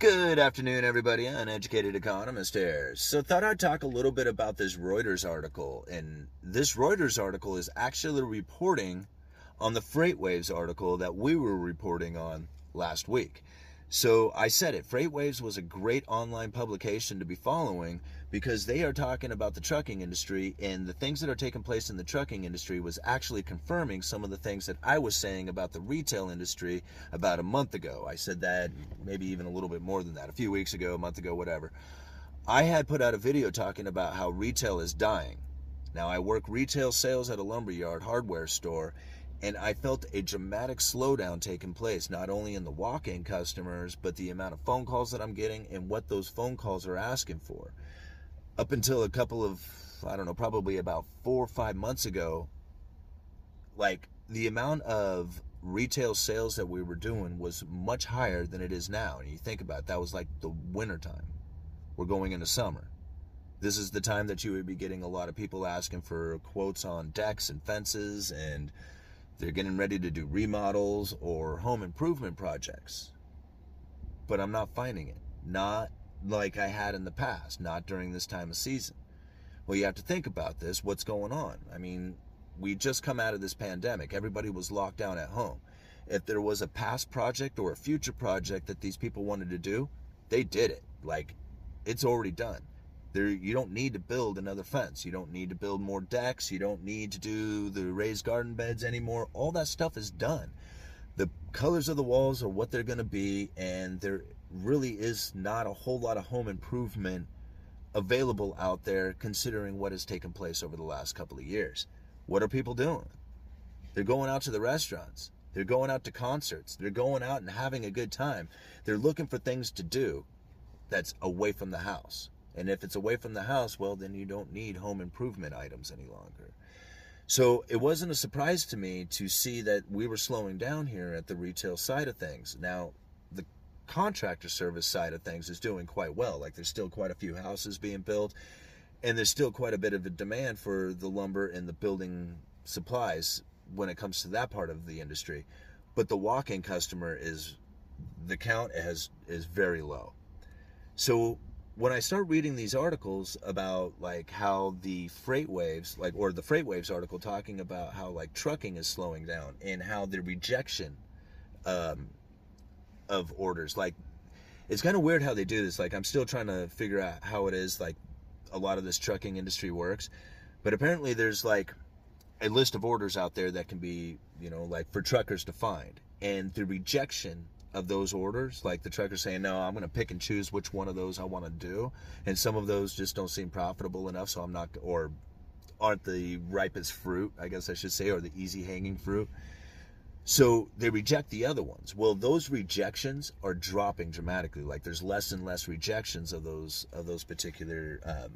Good afternoon, everybody. Uneducated economist here. So, thought I'd talk a little bit about this Reuters article. And this Reuters article is actually reporting on the FreightWaves article that we were reporting on last week. So I said it. FreightWaves was a great online publication to be following because they are talking about the trucking industry and the things that are taking place in the trucking industry was actually confirming some of the things that I was saying about the retail industry about a month ago. I said that maybe even a little bit more than that, a few weeks ago, a month ago, whatever. I had put out a video talking about how retail is dying. Now I work retail sales at a lumberyard hardware store and I felt a dramatic slowdown taking place, not only in the walk in customers, but the amount of phone calls that I'm getting and what those phone calls are asking for. Up until a couple of, I don't know, probably about four or five months ago, like the amount of retail sales that we were doing was much higher than it is now. And you think about it, that was like the winter time. We're going into summer. This is the time that you would be getting a lot of people asking for quotes on decks and fences and they're getting ready to do remodels or home improvement projects. But I'm not finding it. Not like I had in the past, not during this time of season. Well, you have to think about this. What's going on? I mean, we just come out of this pandemic. Everybody was locked down at home. If there was a past project or a future project that these people wanted to do, they did it. Like, it's already done. There, you don't need to build another fence. You don't need to build more decks. You don't need to do the raised garden beds anymore. All that stuff is done. The colors of the walls are what they're going to be, and there really is not a whole lot of home improvement available out there considering what has taken place over the last couple of years. What are people doing? They're going out to the restaurants. They're going out to concerts. They're going out and having a good time. They're looking for things to do that's away from the house. And if it's away from the house, well, then you don't need home improvement items any longer. So it wasn't a surprise to me to see that we were slowing down here at the retail side of things. Now, the contractor service side of things is doing quite well. Like there's still quite a few houses being built, and there's still quite a bit of a demand for the lumber and the building supplies when it comes to that part of the industry. But the walk-in customer is the count has is very low. So when I start reading these articles about like how the FreightWaves, like or the FreightWaves article talking about how like trucking is slowing down and how the rejection um, of orders, like it's kind of weird how they do this. Like I'm still trying to figure out how it is like a lot of this trucking industry works, but apparently there's like a list of orders out there that can be you know like for truckers to find, and the rejection of those orders. Like the trucker saying, no, I'm going to pick and choose which one of those I want to do. And some of those just don't seem profitable enough. So I'm not, or aren't the ripest fruit, I guess I should say, or the easy hanging fruit. So they reject the other ones. Well, those rejections are dropping dramatically. Like there's less and less rejections of those of those particular um,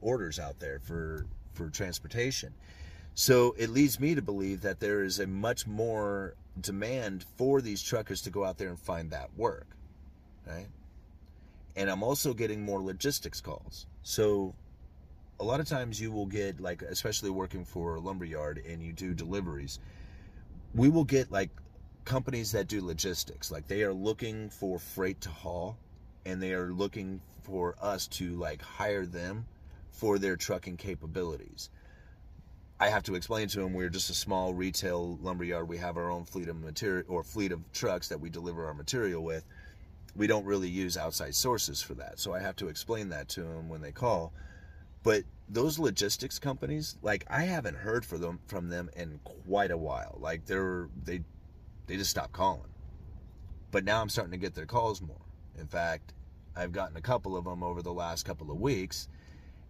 orders out there for for transportation. So it leads me to believe that there is a much more demand for these truckers to go out there and find that work, right? And I'm also getting more logistics calls. So a lot of times you will get like especially working for a lumberyard and you do deliveries, we will get like companies that do logistics. Like they are looking for freight to haul and they are looking for us to like hire them for their trucking capabilities. I have to explain to them we're just a small retail lumberyard. We have our own fleet of material or fleet of trucks that we deliver our material with. We don't really use outside sources for that. So I have to explain that to them when they call. But those logistics companies, like I haven't heard them from them in quite a while. Like they're they they just stopped calling. But now I'm starting to get their calls more. In fact, I've gotten a couple of them over the last couple of weeks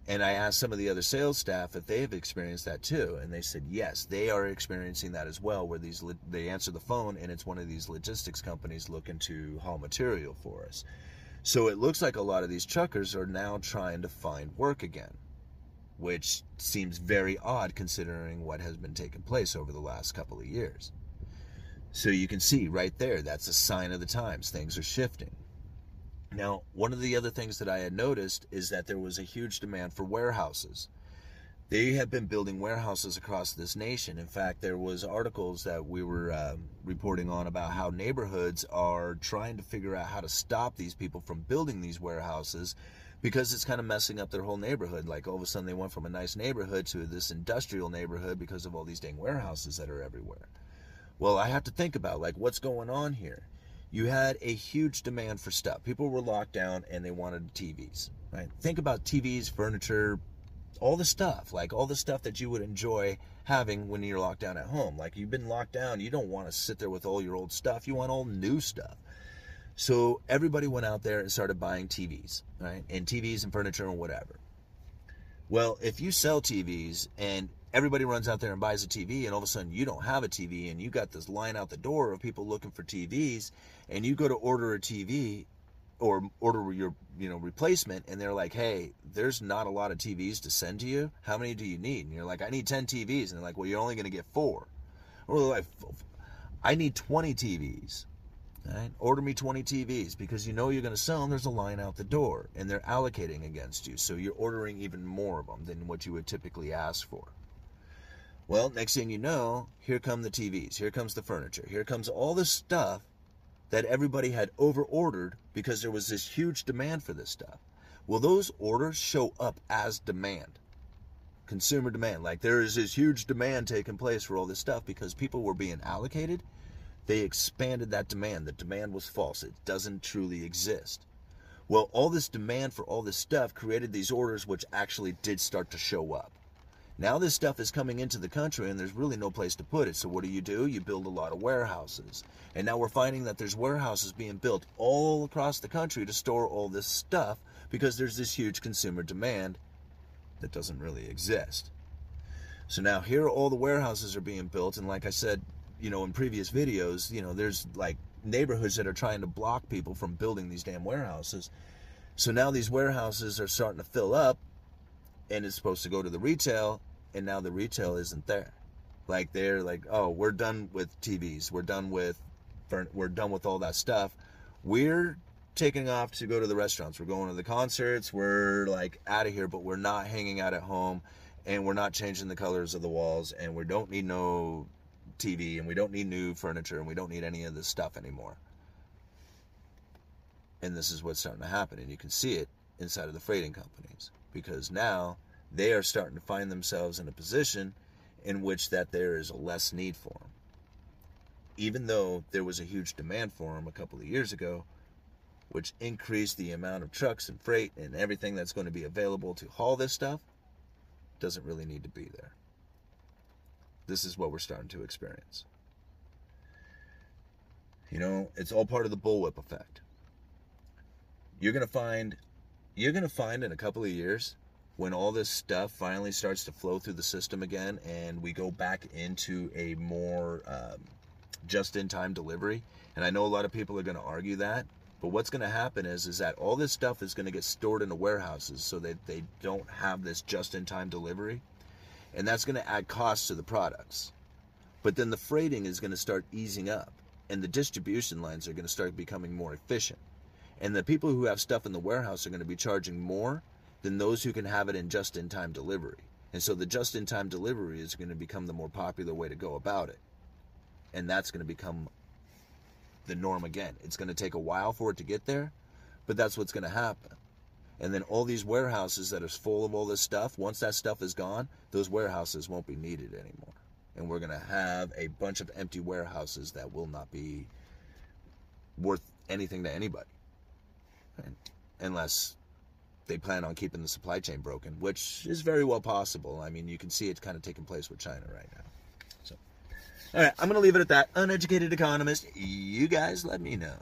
and I asked some of the other sales staff if they have experienced that too, and they said yes, they are experiencing that as well. Where these they answer the phone and it's one of these logistics companies looking to haul material for us. So it looks like a lot of these truckers are now trying to find work again, which seems very odd considering what has been taking place over the last couple of years. So you can see right there, that's a sign of the times. Things are shifting. Now, one of the other things that I had noticed is that there was a huge demand for warehouses. they have been building warehouses across this nation. In fact, there was articles that we were uh, reporting on about how neighborhoods are trying to figure out how to stop these people from building these warehouses because it's kind of messing up their whole neighborhood. Like all of a sudden they went from a nice neighborhood to this industrial neighborhood because of all these dang warehouses that are everywhere. Well, I have to think about like what's going on here. You had a huge demand for stuff. People were locked down and they wanted TVs, right? Think about TVs, furniture, all the stuff, like all the stuff that you would enjoy having when you're locked down at home. Like you've been locked down, you don't want to sit there with all your old stuff. You want all new stuff. So everybody went out there and started buying TVs, right? And TVs and furniture and whatever. Well, if you sell TVs and everybody runs out there and buys a TV and all of a sudden you don't have a TV and you got this line out the door of people looking for TVs and you go to order a TV or order your you know replacement and they're like hey there's not a lot of tvs to send to you. How many do you need? And you're like i need 10 tvs and they're like well you're only going to get four. Or like i need 20 tvs right? order me 20 tvs because you know you're going to sell them there's a line out the door and they're allocating against you so you're ordering even more of them than what you would typically ask for well next thing you know here come the tvs here comes the furniture here comes all this stuff that everybody had over ordered because there was this huge demand for this stuff. Well, those orders show up as demand, consumer demand. Like there is this huge demand taking place for all this stuff because people were being allocated. They expanded that demand. The demand was false, it doesn't truly exist. Well, all this demand for all this stuff created these orders which actually did start to show up. Now this stuff is coming into the country and there's really no place to put it. So what do you do? You build a lot of warehouses. And now we're finding that there's warehouses being built all across the country to store all this stuff because there's this huge consumer demand that doesn't really exist. So now here all the warehouses are being built and like I said, you know, in previous videos, you know, there's like neighborhoods that are trying to block people from building these damn warehouses. So now these warehouses are starting to fill up and it's supposed to go to the retail and now the retail isn't there. Like they're like oh we're done with tvs we're done with we're done with all that stuff. We're taking off to go to the restaurants. We're going to the concerts. We're like out of here but we're not hanging out at home and we're not changing the colors of the walls and we don't need no tv and we don't need new furniture and we don't need any of this stuff anymore. And this is what's starting to happen and you can see it inside of the freighting companies because now they are starting to find themselves in a position in which that there is a less need for them. Even though there was a huge demand for them a couple of years ago, which increased the amount of trucks and freight and everything that's going to be available to haul this stuff, doesn't really need to be there. This is what we're starting to experience. You know, it's all part of the bullwhip effect. You're going to find you're going to find in a couple of years when all this stuff finally starts to flow through the system again and we go back into a more um, just in time delivery and i know a lot of people are going to argue that but what's going to happen is is that all this stuff is going to get stored in the warehouses so that they don't have this just in time delivery and that's going to add costs to the products. But then the freighting is going to start easing up and the distribution lines are going to start becoming more efficient and the people who have stuff in the warehouse are going to be charging more than those who can have it in just in time delivery. And so the just in time delivery is going to become the more popular way to go about it. And that's going to become the norm again. It's going to take a while for it to get there, but that's what's going to happen. And then all these warehouses that are full of all this stuff, once that stuff is gone, those warehouses won't be needed anymore. And we're going to have a bunch of empty warehouses that will not be worth anything to anybody unless they plan on keeping the supply chain broken, which is very well possible. I mean, you can see it's kind of taking place with China right now. So, all right, I'm going to leave it at that. Uneducated economist, you guys let me know.